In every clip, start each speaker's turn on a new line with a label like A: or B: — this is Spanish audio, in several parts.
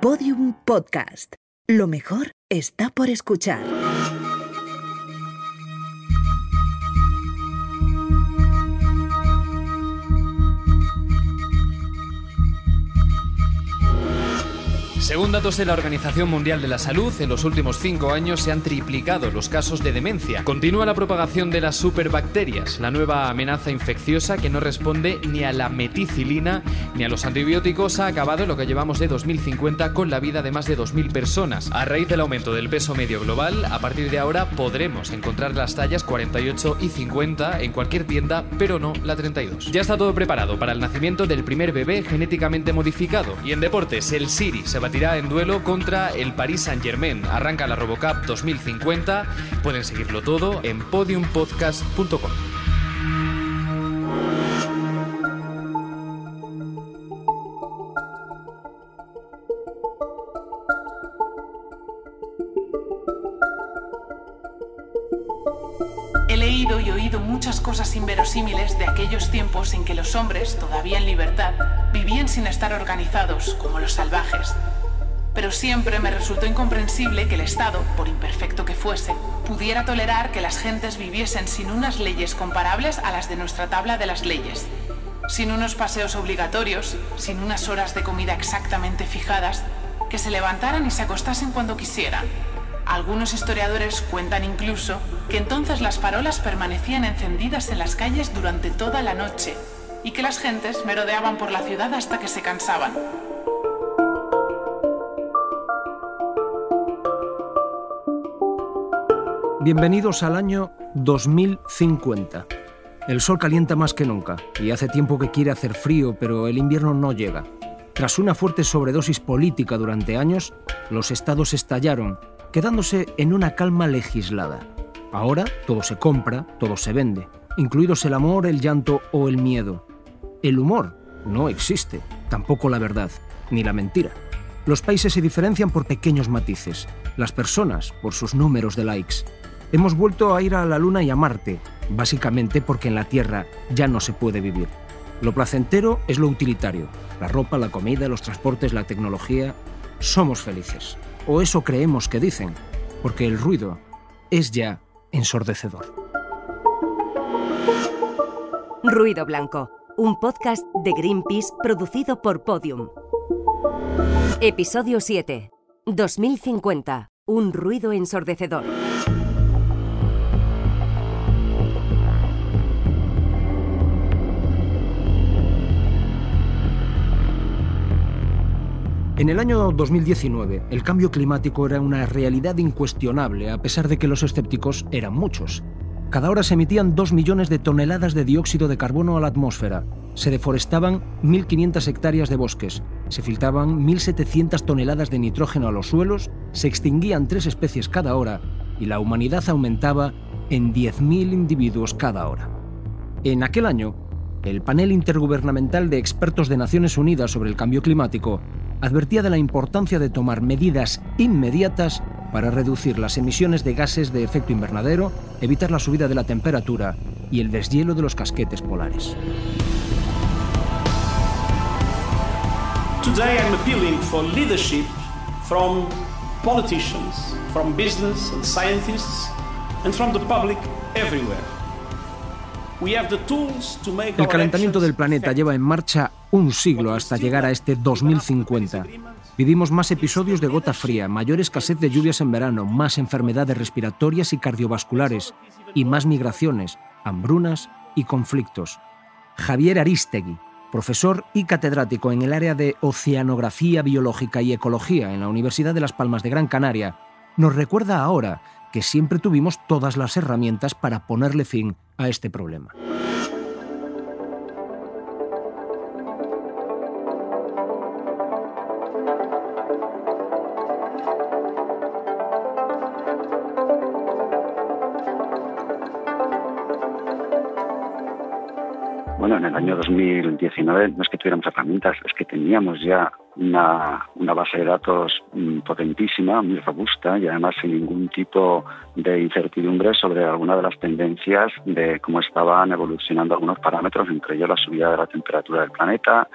A: Podium Podcast. Lo mejor está por escuchar.
B: Según datos de la Organización Mundial de la Salud, en los últimos cinco años se han triplicado los casos de demencia. Continúa la propagación de las superbacterias, la nueva amenaza infecciosa que no responde ni a la meticilina ni a los antibióticos ha acabado lo que llevamos de 2050 con la vida de más de 2.000 personas. A raíz del aumento del peso medio global, a partir de ahora podremos encontrar las tallas 48 y 50 en cualquier tienda, pero no la 32. Ya está todo preparado para el nacimiento del primer bebé genéticamente modificado. Y en deportes, el Siri se batirá en duelo contra el Paris Saint-Germain. Arranca la Robocup 2050. Pueden seguirlo todo en podiumpodcast.com.
C: He leído y oído muchas cosas inverosímiles de aquellos tiempos en que los hombres, todavía en libertad, vivían sin estar organizados, como los salvajes. Pero siempre me resultó incomprensible que el Estado, por imperfecto que fuese, pudiera tolerar que las gentes viviesen sin unas leyes comparables a las de nuestra tabla de las leyes, sin unos paseos obligatorios, sin unas horas de comida exactamente fijadas, que se levantaran y se acostasen cuando quisieran. Algunos historiadores cuentan incluso que entonces las farolas permanecían encendidas en las calles durante toda la noche y que las gentes merodeaban por la ciudad hasta que se cansaban.
D: Bienvenidos al año 2050. El sol calienta más que nunca y hace tiempo que quiere hacer frío, pero el invierno no llega. Tras una fuerte sobredosis política durante años, los estados estallaron, quedándose en una calma legislada. Ahora todo se compra, todo se vende, incluidos el amor, el llanto o el miedo. El humor no existe, tampoco la verdad, ni la mentira. Los países se diferencian por pequeños matices, las personas por sus números de likes. Hemos vuelto a ir a la Luna y a Marte, básicamente porque en la Tierra ya no se puede vivir. Lo placentero es lo utilitario, la ropa, la comida, los transportes, la tecnología. Somos felices. O eso creemos que dicen, porque el ruido es ya ensordecedor.
E: Ruido Blanco, un podcast de Greenpeace producido por Podium. Episodio 7. 2050. Un ruido ensordecedor.
D: En el año 2019, el cambio climático era una realidad incuestionable, a pesar de que los escépticos eran muchos. Cada hora se emitían 2 millones de toneladas de dióxido de carbono a la atmósfera, se deforestaban 1.500 hectáreas de bosques, se filtraban 1.700 toneladas de nitrógeno a los suelos, se extinguían tres especies cada hora y la humanidad aumentaba en 10.000 individuos cada hora. En aquel año, el panel intergubernamental de expertos de Naciones Unidas sobre el cambio climático advertía de la importancia de tomar medidas inmediatas para reducir las emisiones de gases de efecto invernadero, evitar la subida de la temperatura y el deshielo de los casquetes polares.
F: Today I'm appealing for leadership from politicians, from business and scientists, and from the public everywhere.
D: El calentamiento del planeta lleva en marcha un siglo hasta llegar a este 2050. Vivimos más episodios de gota fría, mayor escasez de lluvias en verano, más enfermedades respiratorias y cardiovasculares, y más migraciones, hambrunas y conflictos. Javier Aristegui, profesor y catedrático en el área de Oceanografía Biológica y Ecología en la Universidad de Las Palmas de Gran Canaria, nos recuerda ahora que siempre tuvimos todas las herramientas para ponerle fin a este problema.
G: Bueno, en el año 2019 no es que tuviéramos herramientas, es que teníamos ya una, una base de datos mm, potentísima, muy robusta y además sin ningún tipo de incertidumbre sobre alguna de las tendencias de cómo estaban evolucionando algunos parámetros, entre ellos la subida de la temperatura del planeta,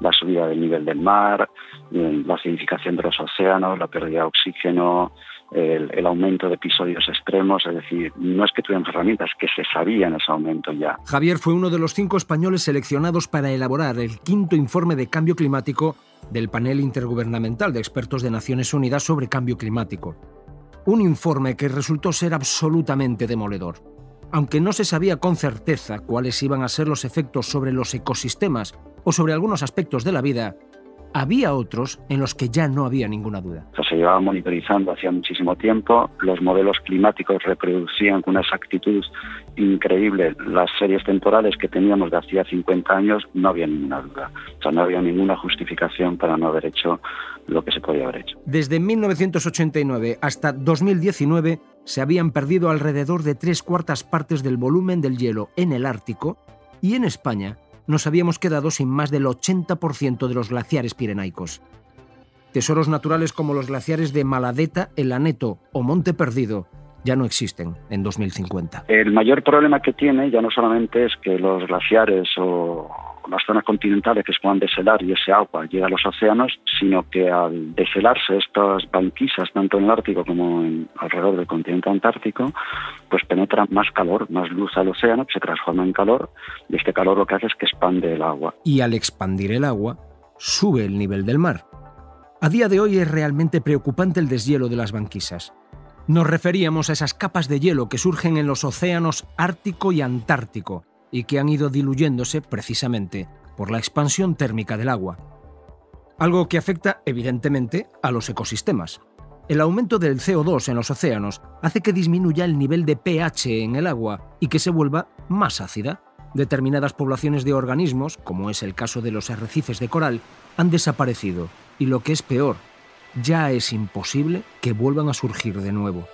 G: la subida del nivel del mar, eh, la acidificación de los océanos, la pérdida de oxígeno, el, aumento de episodios extremos, es decir, no es que tuviéramos herramientas, que se sabía en ese aumento ya.
D: Javier fue uno de los cinco españoles seleccionados para elaborar el quinto informe de cambio climático del panel intergubernamental de expertos de Naciones Unidas sobre cambio climático. Un informe que resultó ser absolutamente demoledor. Aunque no se sabía con certeza cuáles iban a ser los efectos sobre los ecosistemas o sobre algunos aspectos de la vida, había otros en los que ya no había ninguna duda.
G: se llevaba monitorizando hacía muchísimo tiempo, los modelos climáticos reproducían con una exactitud increíble las series temporales que teníamos de hacía 50 años, no había ninguna duda. O sea, no había ninguna justificación para no haber hecho lo que se podía haber hecho.
D: Desde 1989 hasta 2019 se habían perdido alrededor de tres cuartas partes del volumen del hielo en el Ártico y en España nos habíamos quedado sin más del 80% de los glaciares pirenaicos. Tesoros naturales como los glaciares de Maladeta, El Aneto o Monte Perdido ya no existen en 2050.
G: El mayor problema que tiene ya no solamente es que los glaciares o las zonas continentales que se puedan deshelar y ese agua llega a los océanos, sino que al deshelarse estas banquisas, tanto en el Ártico como en, alrededor del continente antártico, pues penetra más calor, más luz al océano, que se transforma en calor, y este calor lo que hace es que expande el agua.
D: Y al expandir el agua, sube el nivel del mar. A día de hoy es realmente preocupante el deshielo de las banquisas. Nos referíamos a esas capas de hielo que surgen en los océanos Ártico y Antártico, y que han ido diluyéndose precisamente por la expansión térmica del agua. Algo que afecta evidentemente a los ecosistemas. El aumento del CO2 en los océanos hace que disminuya el nivel de pH en el agua y que se vuelva más ácida. Determinadas poblaciones de organismos, como es el caso de los arrecifes de coral, han desaparecido y lo que es peor, ya es imposible que vuelvan a surgir de nuevo.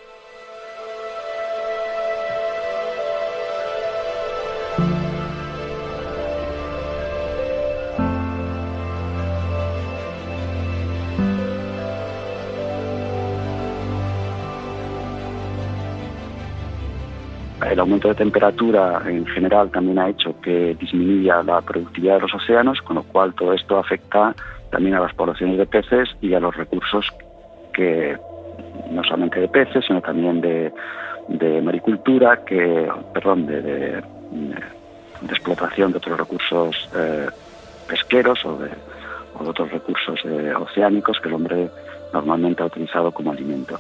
G: El aumento de temperatura en general también ha hecho que disminuya la productividad de los océanos, con lo cual todo esto afecta también a las poblaciones de peces y a los recursos que no solamente de peces, sino también de, maricultura, que, perdón, de, explotación de otros recursos eh, pesqueros o de, o de otros recursos eh, oceánicos que el hombre normalmente ha utilizado como alimento.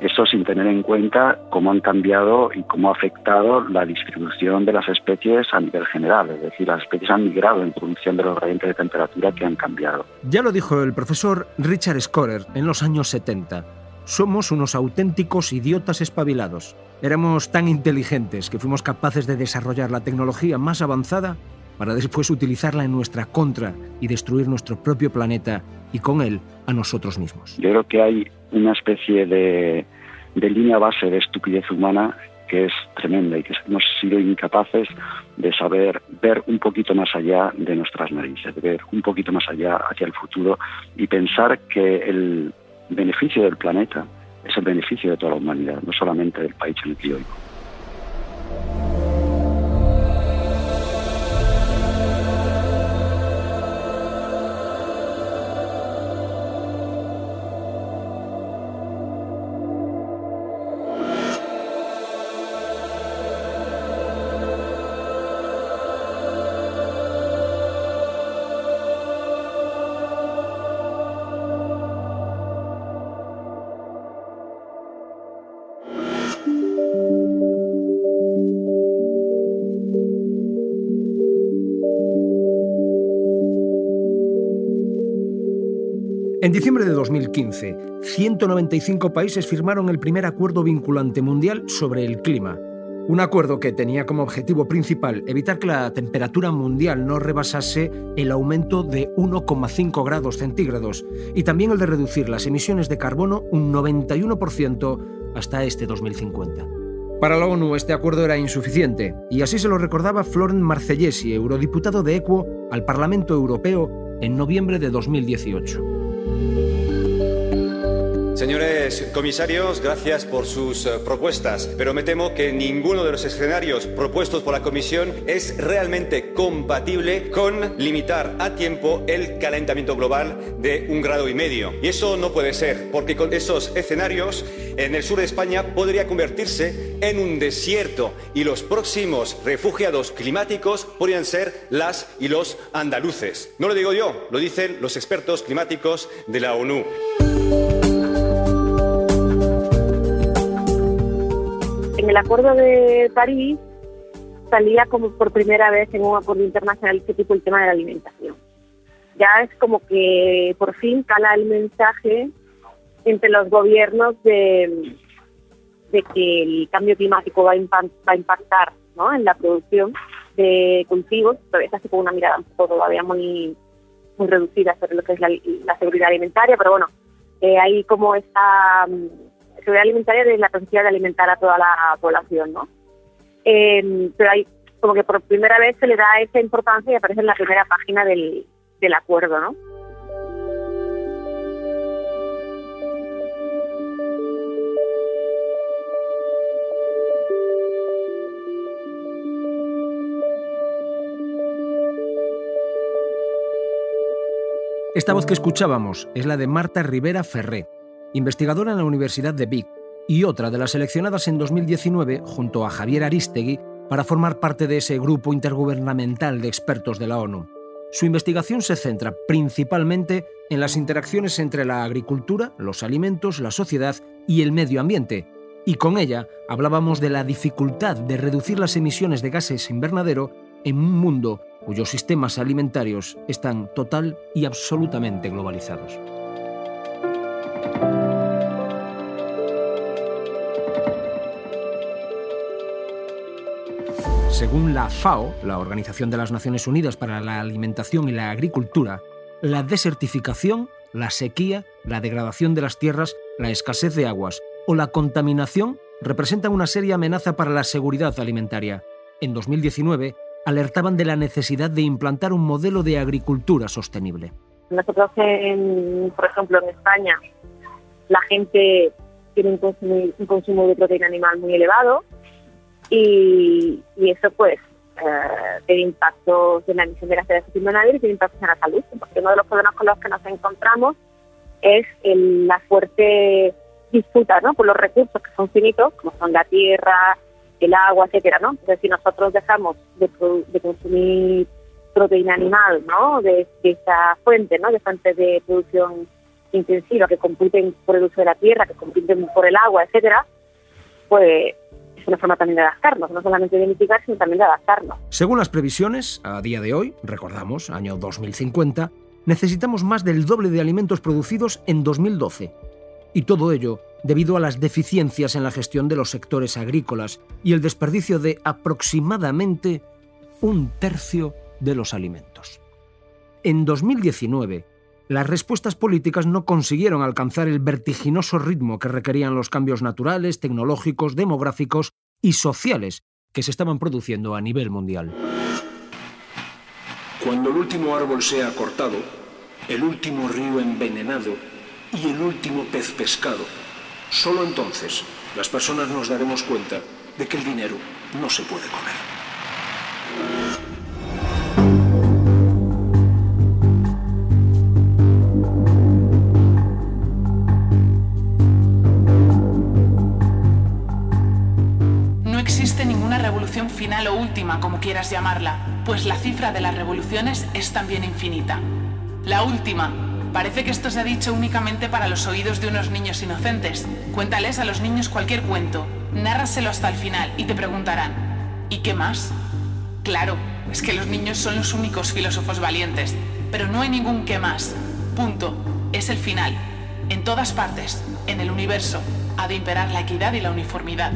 G: Eso sin tener en cuenta cómo han cambiado y cómo ha afectado la distribución de las especies a nivel general. Es decir, las especies han migrado en función de los gradientes de temperatura que han cambiado.
D: Ya lo dijo el profesor Richard Scorer en los años 70. Somos unos auténticos idiotas espabilados. Éramos tan inteligentes que fuimos capaces de desarrollar la tecnología más avanzada para después utilizarla en nuestra contra y destruir nuestro propio planeta y con él a nosotros mismos.
G: Yo creo que hay una especie de, línea base de estupidez humana que es tremenda y que hemos sido incapaces de saber ver un poquito más allá de nuestras narices, de ver un poquito más allá hacia el futuro y pensar que el beneficio del planeta es el beneficio de toda la humanidad, no solamente del país en el que vivo.
D: En diciembre de 2015, 195 países firmaron el primer acuerdo vinculante mundial sobre el clima. Un acuerdo que tenía como objetivo principal evitar que la temperatura mundial no rebasase el aumento de 1,5 grados centígrados y también el de reducir las emisiones de carbono un 91% hasta este 2050. Para la ONU este acuerdo era insuficiente y así se lo recordaba Florent Marcellesi, eurodiputado de Equo al Parlamento Europeo en noviembre de 2018.
H: Señores comisarios, gracias por sus eh, propuestas, pero me temo que ninguno de los escenarios propuestos por la Comisión es realmente compatible con limitar a tiempo el calentamiento global de un grado y medio. Y eso no puede ser, porque con esos escenarios en el sur de España podría convertirse en un desierto y los próximos refugiados climáticos podrían ser las y los andaluces. No lo digo yo, lo dicen los expertos climáticos de la ONU.
I: En el Acuerdo de París salía como por primera vez en un acuerdo internacional este tipo el tema de la alimentación. Ya es como que por fin cala el mensaje entre los gobiernos de, de que el cambio climático va a, impactar ¿no? en la producción de cultivos, pero es así con una mirada un poco todavía muy, muy reducida sobre lo que es la, seguridad alimentaria, pero bueno, eh, hay como esta seguridad alimentaria de la necesidad de alimentar a toda la población, ¿no? Eh, pero hay como que por primera vez se le da esa importancia y aparece en la primera página del, del acuerdo, ¿no?
D: Esta voz que escuchábamos es la de Marta Rivera Ferré, investigadora en la Universidad de Vic, y otra de las seleccionadas en 2019 junto a Javier Aristegui para formar parte de ese grupo intergubernamental de expertos de la ONU. Su investigación se centra principalmente en las interacciones entre la agricultura, los alimentos, la sociedad y el medio ambiente, y con ella hablábamos de la dificultad de reducir las emisiones de gases invernadero en un mundo cuyos sistemas alimentarios están total y absolutamente globalizados. Según la FAO, la Organización de las Naciones Unidas para la Alimentación y la Agricultura, la desertificación, la sequía, la degradación de las tierras, la escasez de aguas o la contaminación representan una seria amenaza para la seguridad alimentaria. En 2019, alertaban de la necesidad de implantar un modelo de agricultura sostenible.
I: Nosotros, por ejemplo, en España, la gente tiene un consumo de proteína animal muy elevado, y, eso pues eh, tiene impactos en la emisión de de efecto invernadero y tiene impactos en la salud, porque uno de los problemas con los que nos encontramos es la fuerte disputa ¿no? por los recursos que son finitos, como son la tierra, el agua, etcétera, ¿no? Entonces, si nosotros dejamos de, consumir proteína animal, ¿no? De, esa fuente, ¿no? De fuentes de producción intensiva que compiten por el uso de la tierra, que compiten por el agua, etcétera, pues una forma también de adaptarnos, no solamente de mitigar, sino también de adaptarnos.
D: Según las previsiones, a día de hoy, recordamos, año 2050, necesitamos más del doble de alimentos producidos en 2012. Y todo ello debido a las deficiencias en la gestión de los sectores agrícolas y el desperdicio de aproximadamente un tercio de los alimentos. En 2019, las respuestas políticas no consiguieron alcanzar el vertiginoso ritmo que requerían los cambios naturales, tecnológicos, demográficos y sociales que se estaban produciendo a nivel mundial.
J: Cuando el último árbol sea cortado, el último río envenenado y el último pez pescado, solo entonces las personas nos daremos cuenta de que el dinero no se puede comer.
C: Final o última, como quieras llamarla, pues la cifra de las revoluciones es también infinita. La última. Parece que esto se ha dicho únicamente para los oídos de unos niños inocentes. Cuéntales a los niños cualquier cuento, nárraselo hasta el final y te preguntarán, ¿y qué más? Claro, es que los niños son los únicos filósofos valientes, pero no hay ningún qué más. Punto. Es el final. En todas partes, en el universo, ha de imperar la equidad y la uniformidad.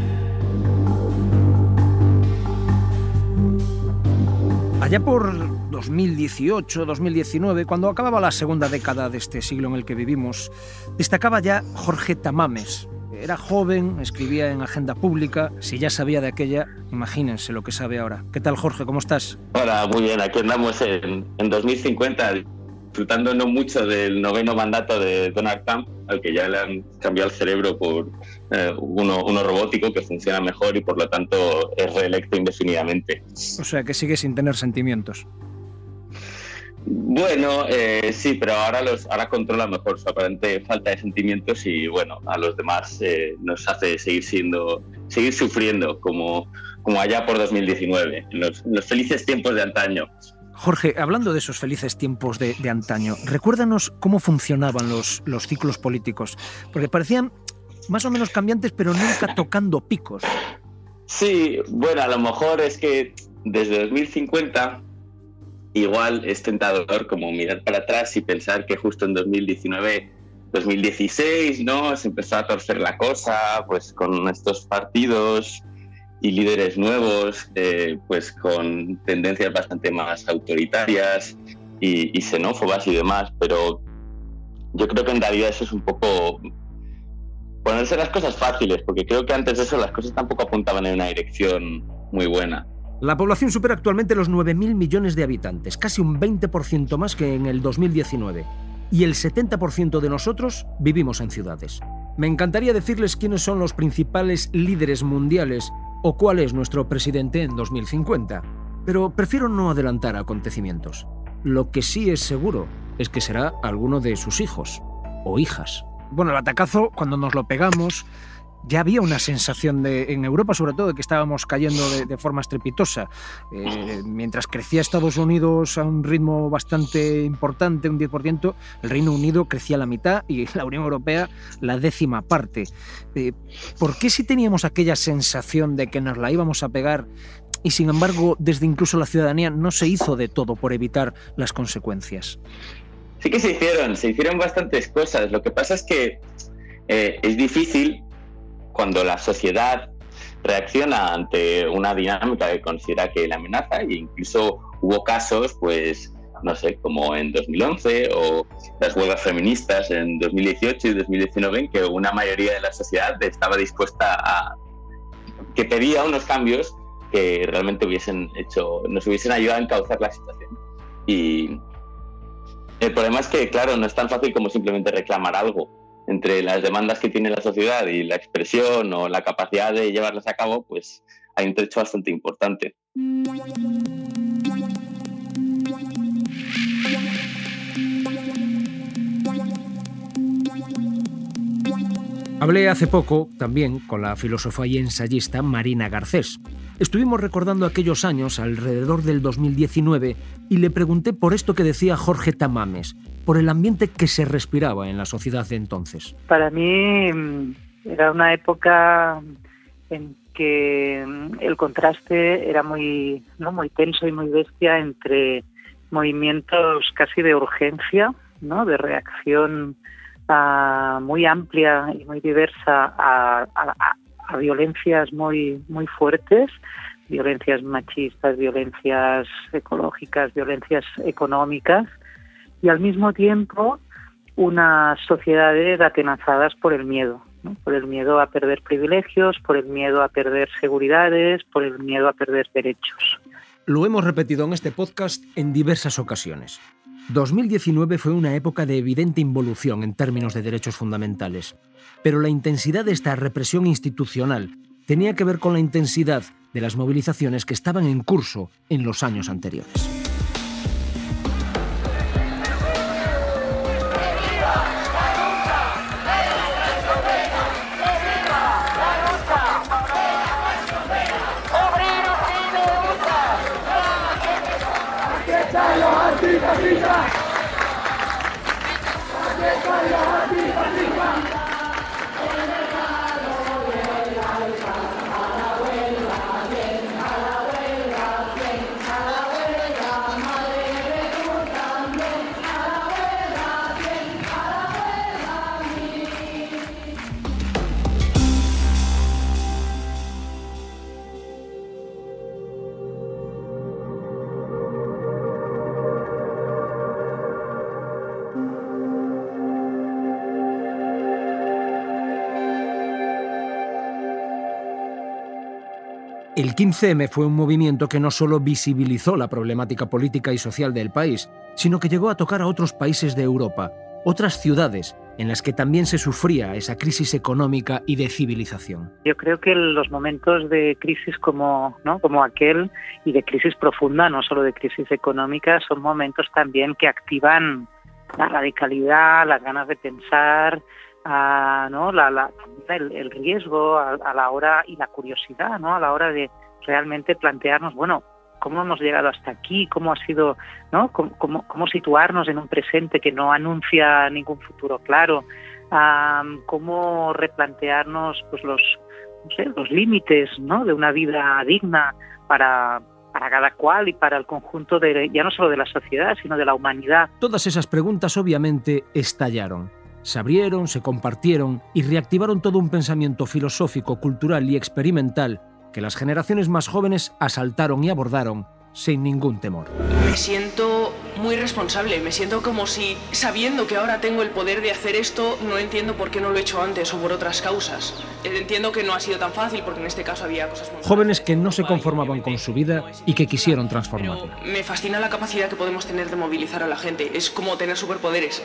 D: Allá por 2018, 2019, cuando acababa la segunda década de este siglo en el que vivimos, destacaba ya Jorge Tamames. Era joven, escribía en agenda pública. Si ya sabía de aquella, imagínense lo que sabe ahora. ¿Qué tal, Jorge? ¿Cómo estás?
K: Hola, muy bien. Aquí andamos en, 2050. disfrutando no mucho del noveno mandato de Donald Trump, al que ya le han cambiado el cerebro por eh, uno, uno robótico que funciona mejor y por lo tanto es reelecto indefinidamente.
D: O sea que sigue sin tener sentimientos.
K: Bueno, eh, sí, pero ahora los ahora controla mejor su aparente falta de sentimientos y bueno, a los demás eh, nos hace seguir siendo, seguir sufriendo como, como allá por 2019, en los, felices tiempos de antaño.
D: Jorge, hablando de esos felices tiempos de, antaño, recuérdanos cómo funcionaban los, los ciclos políticos, porque parecían más o menos cambiantes, pero nunca tocando picos.
K: Sí, bueno, a lo mejor es que desde 2050 igual es tentador como mirar para atrás y pensar que justo en 2019, 2016, ¿no? Se empezó a torcer la cosa, pues con estos partidos y líderes nuevos, eh, pues con tendencias bastante más autoritarias y, y, xenófobas y demás, pero yo creo que en realidad eso es un poco ponerse las cosas fáciles, porque creo que antes de eso las cosas tampoco apuntaban en una dirección muy buena.
D: La población supera actualmente los 9.000 millones de habitantes, casi un 20% más que en el 2019. Y el 70% de nosotros vivimos en ciudades. Me encantaría decirles quiénes son los principales líderes mundiales o cuál es nuestro presidente en 2050, pero prefiero no adelantar acontecimientos. Lo que sí es seguro es que será alguno de sus hijos o hijas. Bueno, el atacazo, cuando nos lo pegamos, ya había una sensación de, en Europa sobre todo de que estábamos cayendo de, forma estrepitosa. Eh, mientras crecía Estados Unidos a un ritmo bastante importante, un 10%, el Reino Unido crecía la mitad y la Unión Europea la décima parte. Eh, ¿Por qué si teníamos aquella sensación de que nos la íbamos a pegar y sin embargo desde incluso la ciudadanía no se hizo de todo por evitar las consecuencias?
K: Sí que se hicieron, se hicieron bastantes cosas. Lo que pasa es que eh, es difícil cuando la sociedad reacciona ante una dinámica que considera que la amenaza e incluso hubo casos, pues, no sé, como en 2011 o las huelgas feministas en 2018 y 2019 en que una mayoría de la sociedad estaba dispuesta a que pedía unos cambios que realmente hubiesen hecho, nos hubiesen ayudado a encauzar la situación. Y el problema es que, claro, no es tan fácil como simplemente reclamar algo entre las demandas que tiene la sociedad y la expresión o la capacidad de llevarlas a cabo, pues hay un trecho bastante importante.
D: Hablé hace poco también con la filósofa y ensayista Marina Garcés. Estuvimos recordando aquellos años alrededor del 2019 y le pregunté por esto que decía Jorge Tamames, por el ambiente que se respiraba en la sociedad de entonces.
L: Para mí mm, era una época en que mm, el contraste era muy, ¿no? muy tenso y muy bestia entre movimientos casi de urgencia, ¿no? de reacción uh, muy amplia y muy diversa a, a, a, violencias muy, muy fuertes, violencias machistas, violencias ecológicas, violencias económicas, y al mismo tiempo unas sociedades atenazadas por el miedo, por el miedo a perder privilegios, por el miedo a perder seguridades, por el miedo a perder derechos.
D: Lo hemos repetido en este podcast en diversas ocasiones. 2019 fue una época de evidente involución en términos de derechos fundamentales, pero la intensidad de esta represión institucional tenía que ver con la intensidad de las movilizaciones que estaban en curso en los años anteriores. El 15M fue un movimiento que no solo visibilizó la problemática política y social del país, sino que llegó a tocar a otros países de Europa, otras ciudades en las que también se sufría esa crisis económica y de civilización.
L: Yo creo que los momentos de crisis como, ¿no? como aquel y de crisis profunda, no solo de crisis económica, son momentos también que activan la radicalidad, las ganas de pensar, ¿no? la, el, riesgo a, a, la hora y la curiosidad ¿no? a la hora de realmente plantearnos, bueno, cómo hemos llegado hasta aquí, cómo ha sido, ¿no? Cómo, cómo, situarnos en un presente que no anuncia ningún futuro claro, cómo replantearnos pues los, los límites, ¿no? De una vida digna para para cada cual y para el conjunto de ya no solo de la sociedad, sino de la humanidad.
D: Todas esas preguntas obviamente estallaron. Se abrieron, se compartieron y reactivaron todo un pensamiento filosófico, cultural y experimental que las generaciones más jóvenes asaltaron y abordaron sin ningún temor.
M: Me siento muy responsable, me siento como si, sabiendo que ahora tengo el poder de hacer esto, no entiendo por qué no lo he hecho antes o por otras causas. Entiendo que no ha sido tan fácil porque en este caso había cosas muy
D: Jóvenes que no se conformaban con su vida y que quisieron transformarla.
M: Me fascina la capacidad que podemos tener de movilizar a la gente, es como tener superpoderes.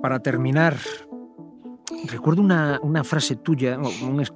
D: Para terminar, recuerdo una, frase tuya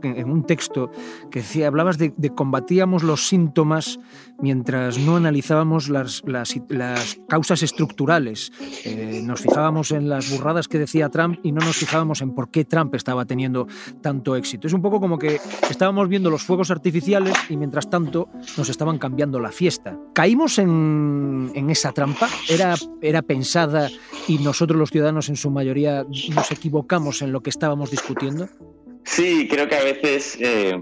D: en un texto que decía, hablabas de, combatíamos los síntomas mientras no analizábamos las, las, causas estructurales. Eh, nos fijábamos en las burradas que decía Trump y no nos fijábamos en por qué Trump estaba teniendo tanto éxito. Es un poco como que estábamos viendo los fuegos artificiales y mientras tanto nos estaban cambiando la fiesta. ¿Caímos en, esa trampa? ¿Era, ¿Era pensada y nosotros los ciudadanos en su mayoría nos equivocamos en lo que estábamos discutiendo?
K: Sí, creo que a veces, eh,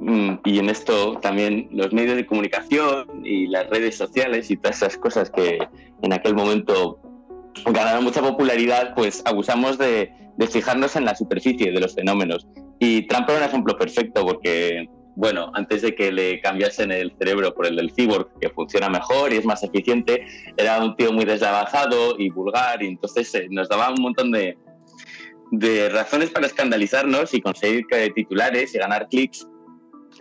K: mm, y en esto también los medios de comunicación y las redes sociales y todas esas cosas que en aquel momento ganaron mucha popularidad, pues abusamos de, de fijarnos en la superficie de los fenómenos. Y Trump era un ejemplo perfecto porque bueno, antes de que le cambiasen el cerebro por el del cyborg, que funciona mejor y es más eficiente, era un tío muy desavanzado y vulgar, y entonces eh, nos daba un montón de, de razones para escandalizarnos y conseguir titulares y ganar clics.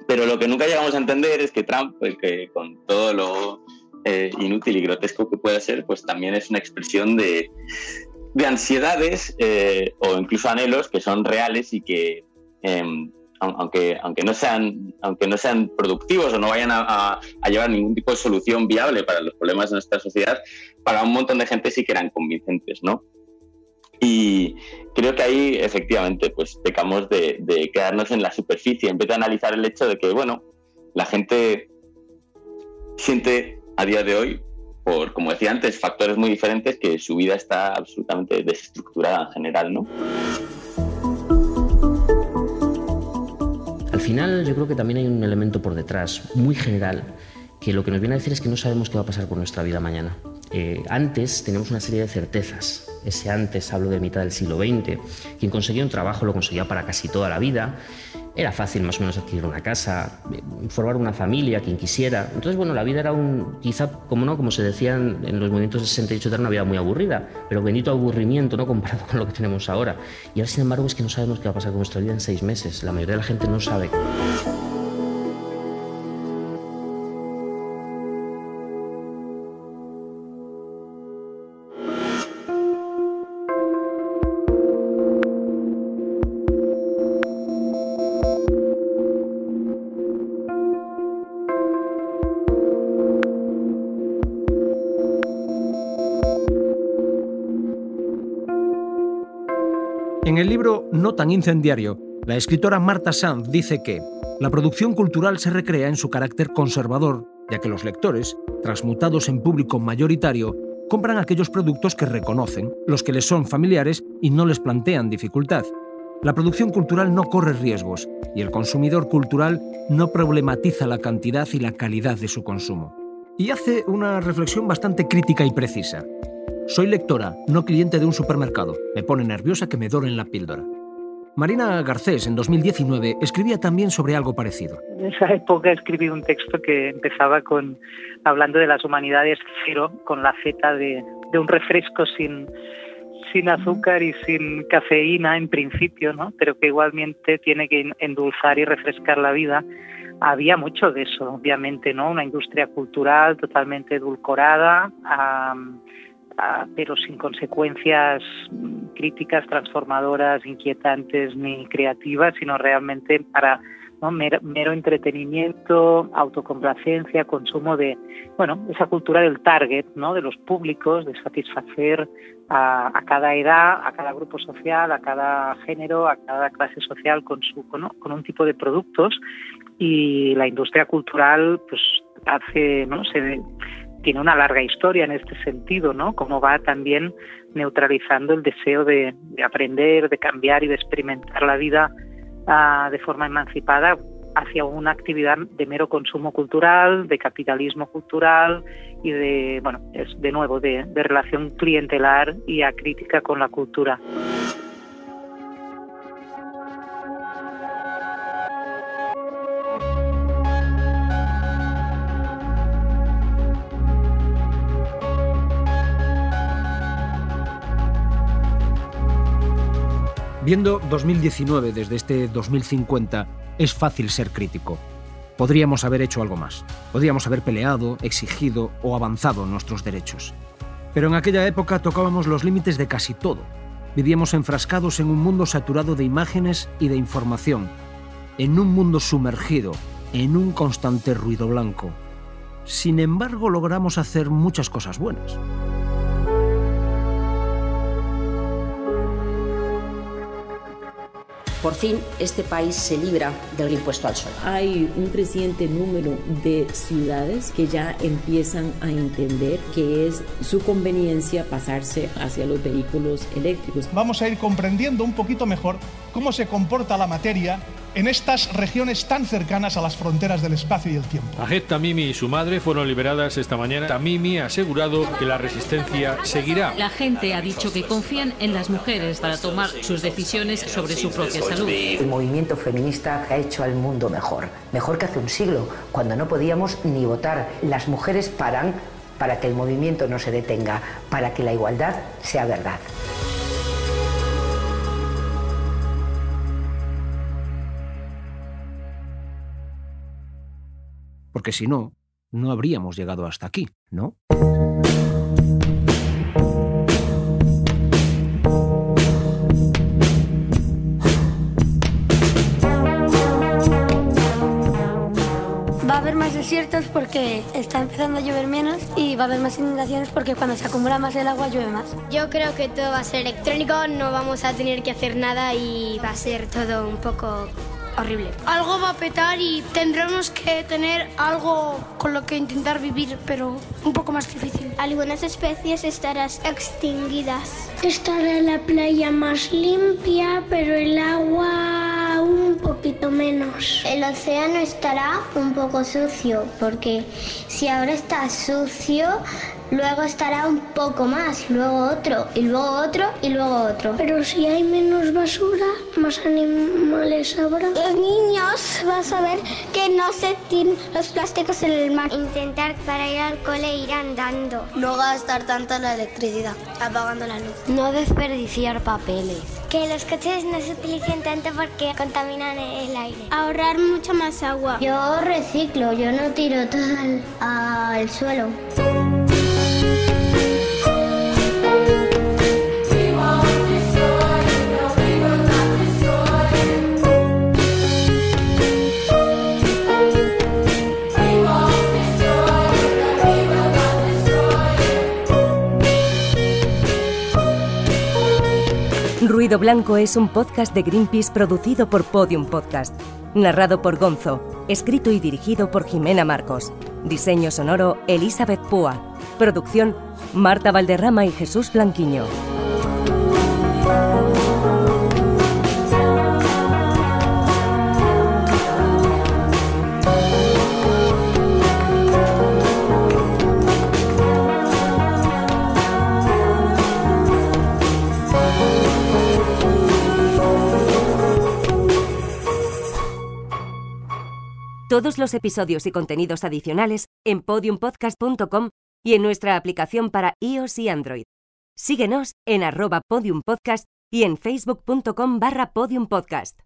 K: Pero lo que nunca llegamos a entender es que Trump, pues, que con todo lo eh, inútil y grotesco que pueda ser, pues también es una expresión de, de ansiedades eh, o incluso anhelos que son reales y que em, aunque, aunque, no sean, aunque no sean productivos o no vayan a, llevar ningún tipo de solución viable para los problemas de nuestra sociedad, para un montón de gente sí que eran convincentes, ¿no? Y creo que ahí efectivamente pues pecamos de, quedarnos en la superficie en vez de analizar el hecho de que, bueno, la gente siente a día de hoy, por, como decía antes, factores muy diferentes, que su vida está absolutamente desestructurada en general, ¿no?
N: Al final yo creo que también hay un elemento por detrás, muy general, que lo que nos viene a decir es que no sabemos qué va a pasar con nuestra vida mañana. Eh, antes teníamos una serie de certezas. Ese antes, hablo de mitad del siglo XX, quien conseguía un trabajo lo conseguía para casi toda la vida era fácil más o menos adquirir una casa, formar una familia, quien quisiera. Entonces, bueno, la vida era un, quizá, como no, como se decían en los movimientos de 68 era una vida muy aburrida, pero bendito aburrimiento, ¿no? Comparado con lo que tenemos ahora. Y ahora, sin embargo, es que no sabemos qué va a pasar con nuestra vida en seis meses. La mayoría de la gente no sabe.
D: Libro No tan incendiario, la escritora Marta Sanz dice que la producción cultural se recrea en su carácter conservador, ya que los lectores, transmutados en público mayoritario, compran aquellos productos que reconocen, los que les son familiares y no les plantean dificultad. La producción cultural no corre riesgos y el consumidor cultural no problematiza la cantidad y la calidad de su consumo. Y hace una reflexión bastante crítica y precisa. Soy lectora, no cliente de un supermercado. Me pone nerviosa que me doren la píldora. Marina Garcés, en 2019, escribía también sobre algo parecido.
L: En esa época escribí un texto que empezaba con hablando de las humanidades cero, con la feta de, un refresco sin, sin azúcar y sin cafeína en principio, ¿no? pero que igualmente tiene que endulzar y refrescar la vida. Había mucho de eso, obviamente, ¿no? Una industria cultural totalmente edulcorada, pero sin consecuencias críticas, transformadoras, inquietantes ni creativas, sino realmente para Mero, entretenimiento, autocomplacencia, consumo de, bueno, esa cultura del target, ¿no? De los públicos, de satisfacer a, cada edad, a cada grupo social, a cada género, a cada clase social con su, con un tipo de productos y la industria cultural, pues hace, ¿no? Se, tiene una larga historia en este sentido, ¿no? Cómo va también neutralizando el deseo de, de aprender, de cambiar y de experimentar la vida de forma emancipada hacia una actividad de mero consumo cultural, de capitalismo cultural y de, bueno, es de nuevo, de, de relación clientelar y acrítica con la cultura.
D: Viendo 2019 desde este 2050, es fácil ser crítico. Podríamos haber hecho algo más. Podríamos haber peleado, exigido o avanzado nuestros derechos. Pero en aquella época tocábamos los límites de casi todo. Vivíamos enfrascados en un mundo saturado de imágenes y de información, en un mundo sumergido, en un constante ruido blanco. Sin embargo, logramos hacer muchas cosas buenas.
O: Por fin, este país se libra del impuesto al sol.
P: Hay un creciente número de ciudades que ya empiezan a entender que es su conveniencia pasarse hacia los vehículos eléctricos.
Q: Vamos a ir comprendiendo un poquito mejor cómo se comporta la materia en estas regiones tan cercanas a las fronteras del espacio y el tiempo.
R: Ajet Tamimi y su madre fueron liberadas esta mañana. Tamimi ha asegurado que la resistencia seguirá.
S: La gente ha dicho que confían en las mujeres para tomar sus decisiones sobre su propia salud.
T: El movimiento feminista ha hecho al mundo mejor, mejor que hace un siglo, cuando no podíamos ni votar. Las mujeres paran para que el movimiento no se detenga, para que la igualdad sea verdad.
D: Porque si no, no habríamos llegado hasta aquí, ¿no?
U: Va a haber más desiertos porque está empezando a llover menos y va a haber más inundaciones porque cuando se acumula más el agua llueve más.
V: Yo creo que todo va a ser electrónico, no vamos a tener que hacer nada y va a ser todo un poco horrible.
W: Algo va a petar y tendremos que tener algo con lo que intentar vivir, pero un poco más difícil.
V: Algunas especies estarán extinguidas.
X: Estará la playa más limpia, pero el agua un poquito menos.
V: El océano estará un poco sucio, porque si ahora está sucio, luego estará un poco más, luego otro, y luego otro, y luego otro.
X: Pero si hay menos basura, más animales habrá.
V: Los niños van a saber que no se tiran los plásticos en el mar. Intentar para ir al cole ir andando.
U: No gastar tanta la electricidad, apagando la luz.
V: No desperdiciar papeles. Que los coches no se utilicen tanto porque contaminan el aire. Ahorrar mucho más agua. Yo reciclo, yo no tiro todo al suelo.
E: Ruido Blanco es un podcast de Greenpeace producido por Podium Podcast. Narrado por Gonzo. Escrito y dirigido por Jimena Marcos. Diseño sonoro Elizabeth Púa. Producción Marta Valderrama y Jesús Blanquiño. Todos los episodios y contenidos adicionales en podiumpodcast.com y en nuestra aplicación para iOS y Android. Síguenos en arroba podiumpodcast y en facebook.com barra podiumpodcast.